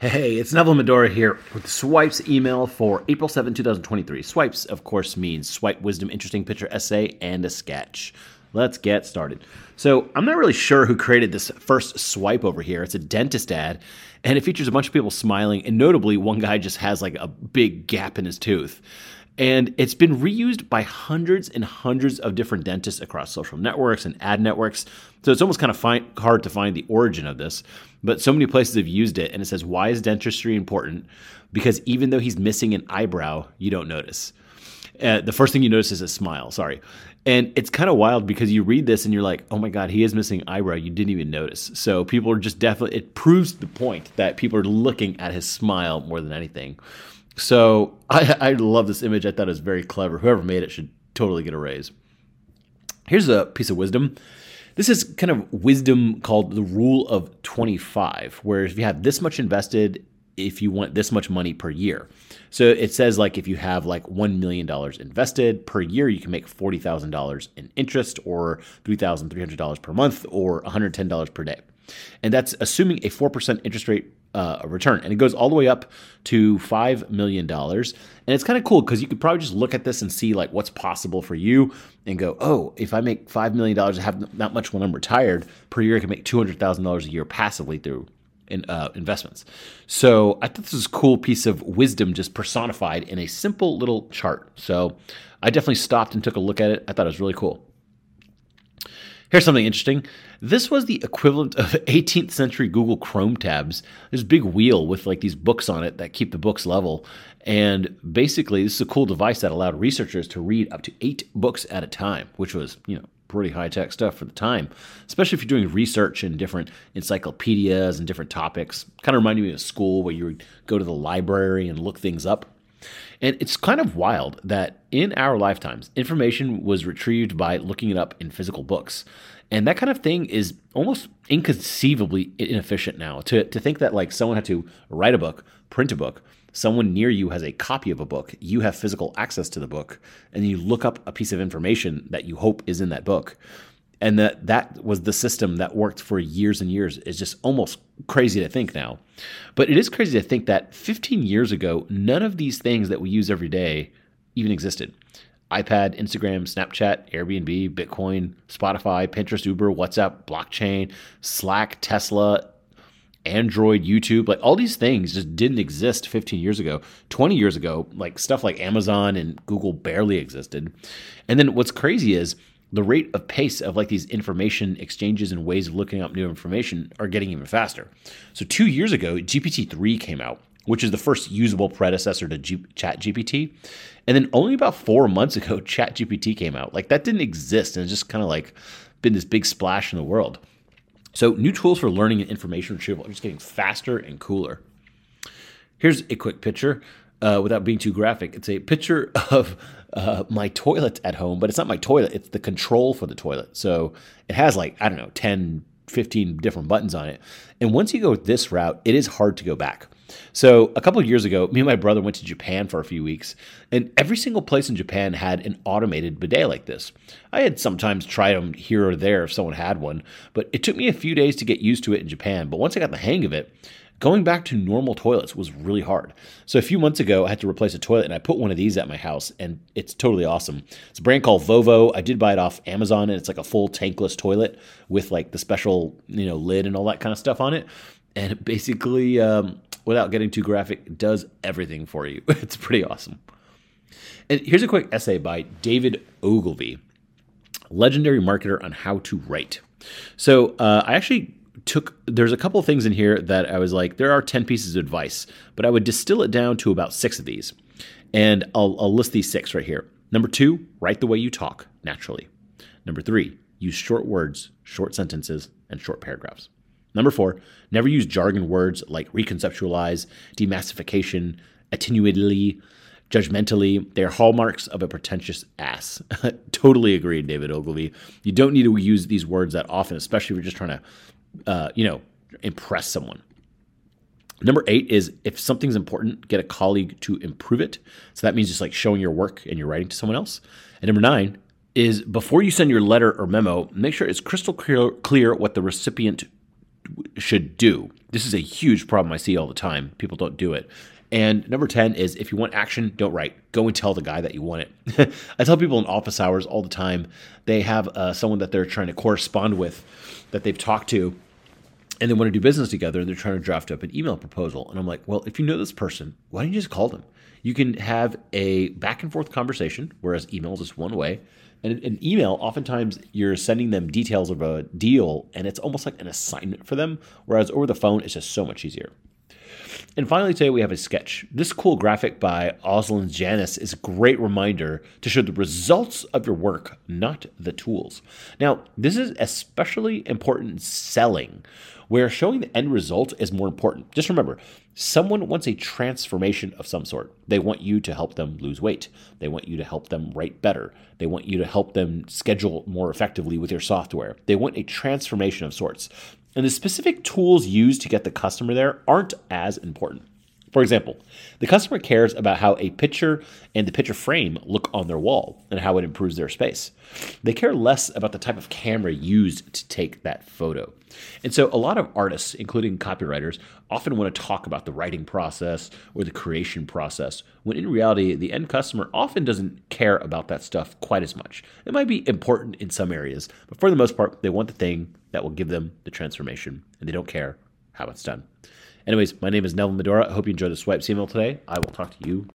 Hey, it's Neville Medhora here with Swipes email for April 7, 2023. Swipes, of course, means swipe wisdom, interesting picture essay, and a sketch. Let's get started. So, I'm not really sure who created this first swipe over here. It's a dentist ad, and it features a bunch of people smiling, and notably, one guy just has like a big gap in his tooth. And it's been reused by hundreds and hundreds of different dentists across social networks and ad networks. So it's almost kind of find, hard to find the origin of this. But so many places have used it. And it says, Why is dentistry important? Because even though he's missing an eyebrow, you don't notice. Uh, the first thing you notice is a smile. Sorry. And it's kind of wild because you read this and you're like, oh my God, he is missing eyebrow. You didn't even notice. So people are just definitely, it proves the point that people are looking at his smile more than anything. So I, I love this image. I thought it was very clever. Whoever made it should totally get a raise. Here's a piece of wisdom. This is kind of wisdom called the rule of 25, where if you have this much invested, if you want this much money per year. So it says like if you have like $1 million invested per year, you can make $40,000 in interest or $3,300 per month or $110 per day. And that's assuming a 4% interest rate uh, return. And it goes all the way up to $5 million. And it's kind of cool because you could probably just look at this and see like what's possible for you and go, oh, if I make $5 million, I have not much when I'm retired per year, I can make $200,000 a year passively through in, uh, investments. So I thought this was a cool piece of wisdom just personified in a simple little chart. So I definitely stopped and took a look at it. I thought it was really cool. Here's something interesting. This was the equivalent of 18th century Google Chrome tabs. This big wheel with like these books on it that keep the books level. And basically, this is a cool device that allowed researchers to read up to eight books at a time, which was, you know, pretty high tech stuff for the time, especially if you're doing research in different encyclopedias and different topics. Kind of reminded me of school where you would go to the library and look things up. And it's kind of wild that in our lifetimes, information was retrieved by looking it up in physical books. And that kind of thing is almost inconceivably inefficient now. To, to think that like someone had to write a book, print a book, someone near you has a copy of a book, you have physical access to the book, and you look up a piece of information that you hope is in that book. And that that was the system that worked for years and years is just almost crazy to think now. But it is crazy to think that 15 years ago, none of these things that we use every day even existed iPad, Instagram, Snapchat, Airbnb, Bitcoin, Spotify, Pinterest, Uber, WhatsApp, blockchain, Slack, Tesla, Android, YouTube, like all these things just didn't exist 15 years ago. 20 years ago, like stuff like Amazon and Google barely existed. And then what's crazy is the rate of pace of like these information exchanges and ways of looking up new information are getting even faster. So 2 years ago, GPT-3 came out which is the first usable predecessor to G- Chat GPT. And then only about four months ago, Chat GPT came out. Like that didn't exist, and it's just kind of like been this big splash in the world. So new tools for learning and information retrieval are just getting faster and cooler. Here's a quick picture. Uh, without being too graphic, it's a picture of uh, my toilet at home, but it's not my toilet. It's the control for the toilet. So it has like, I don't know, 10, 15 different buttons on it. And once you go this route, it is hard to go back. So a couple of years ago, me and my brother went to Japan for a few weeks, and every single place in Japan had an automated bidet like this. I had sometimes tried them here or there if someone had one, but it took me a few days to get used to it in Japan. But once I got the hang of it, going back to normal toilets was really hard. So a few months ago, I had to replace a toilet, and I put one of these at my house, and it's totally awesome. It's a brand called Vovo. I did buy it off Amazon, and it's like a full tankless toilet with like the special you know lid and all that kind of stuff on it. And basically, um, without getting too graphic, does everything for you. It's pretty awesome. And here's a quick essay by David Ogilvy, legendary marketer on how to write. So uh, I actually took there's a couple things in here that I was like, there are 10 pieces of advice, but I would distill it down to about six of these. And I'll, I'll list these six right here. Number two, write the way you talk naturally. Number three, use short words, short sentences, and short paragraphs. Number four, never use jargon words like reconceptualize, demassification, attenuatedly, judgmentally. They are hallmarks of a pretentious ass. totally agreed, David Ogilvy. You don't need to use these words that often, especially if you're just trying to, uh, you know, impress someone. Number eight is if something's important, get a colleague to improve it. So that means just like showing your work and your writing to someone else. And number nine is before you send your letter or memo, make sure it's crystal clear, clear what the recipient should do. This is a huge problem I see all the time. People don't do it. And number 10 is if you want action, don't write. Go and tell the guy that you want it. I tell people in office hours all the time, they have uh, someone that they're trying to correspond with that they've talked to and they want to do business together and they're trying to draft up an email proposal. And I'm like, well, if you know this person, why don't you just call them? You can have a back and forth conversation, whereas emails is just one way. And an email, oftentimes you're sending them details of a deal and it's almost like an assignment for them, whereas over the phone, it's just so much easier. And finally, today we have a sketch. This cool graphic by Oslin Janis is a great reminder to show the results of your work, not the tools. Now, this is especially important in selling, where showing the end result is more important. Just remember, someone wants a transformation of some sort. They want you to help them lose weight. They want you to help them write better. They want you to help them schedule more effectively with your software. They want a transformation of sorts. And the specific tools used to get the customer there aren't as important. For example, the customer cares about how a picture and the picture frame look on their wall and how it improves their space. They care less about the type of camera used to take that photo. And so, a lot of artists, including copywriters, often want to talk about the writing process or the creation process, when in reality, the end customer often doesn't care about that stuff quite as much. It might be important in some areas, but for the most part, they want the thing that will give them the transformation, and they don't care how it's done. Anyways, my name is Neville Medhora. I hope you enjoyed the swipe email today. I will talk to you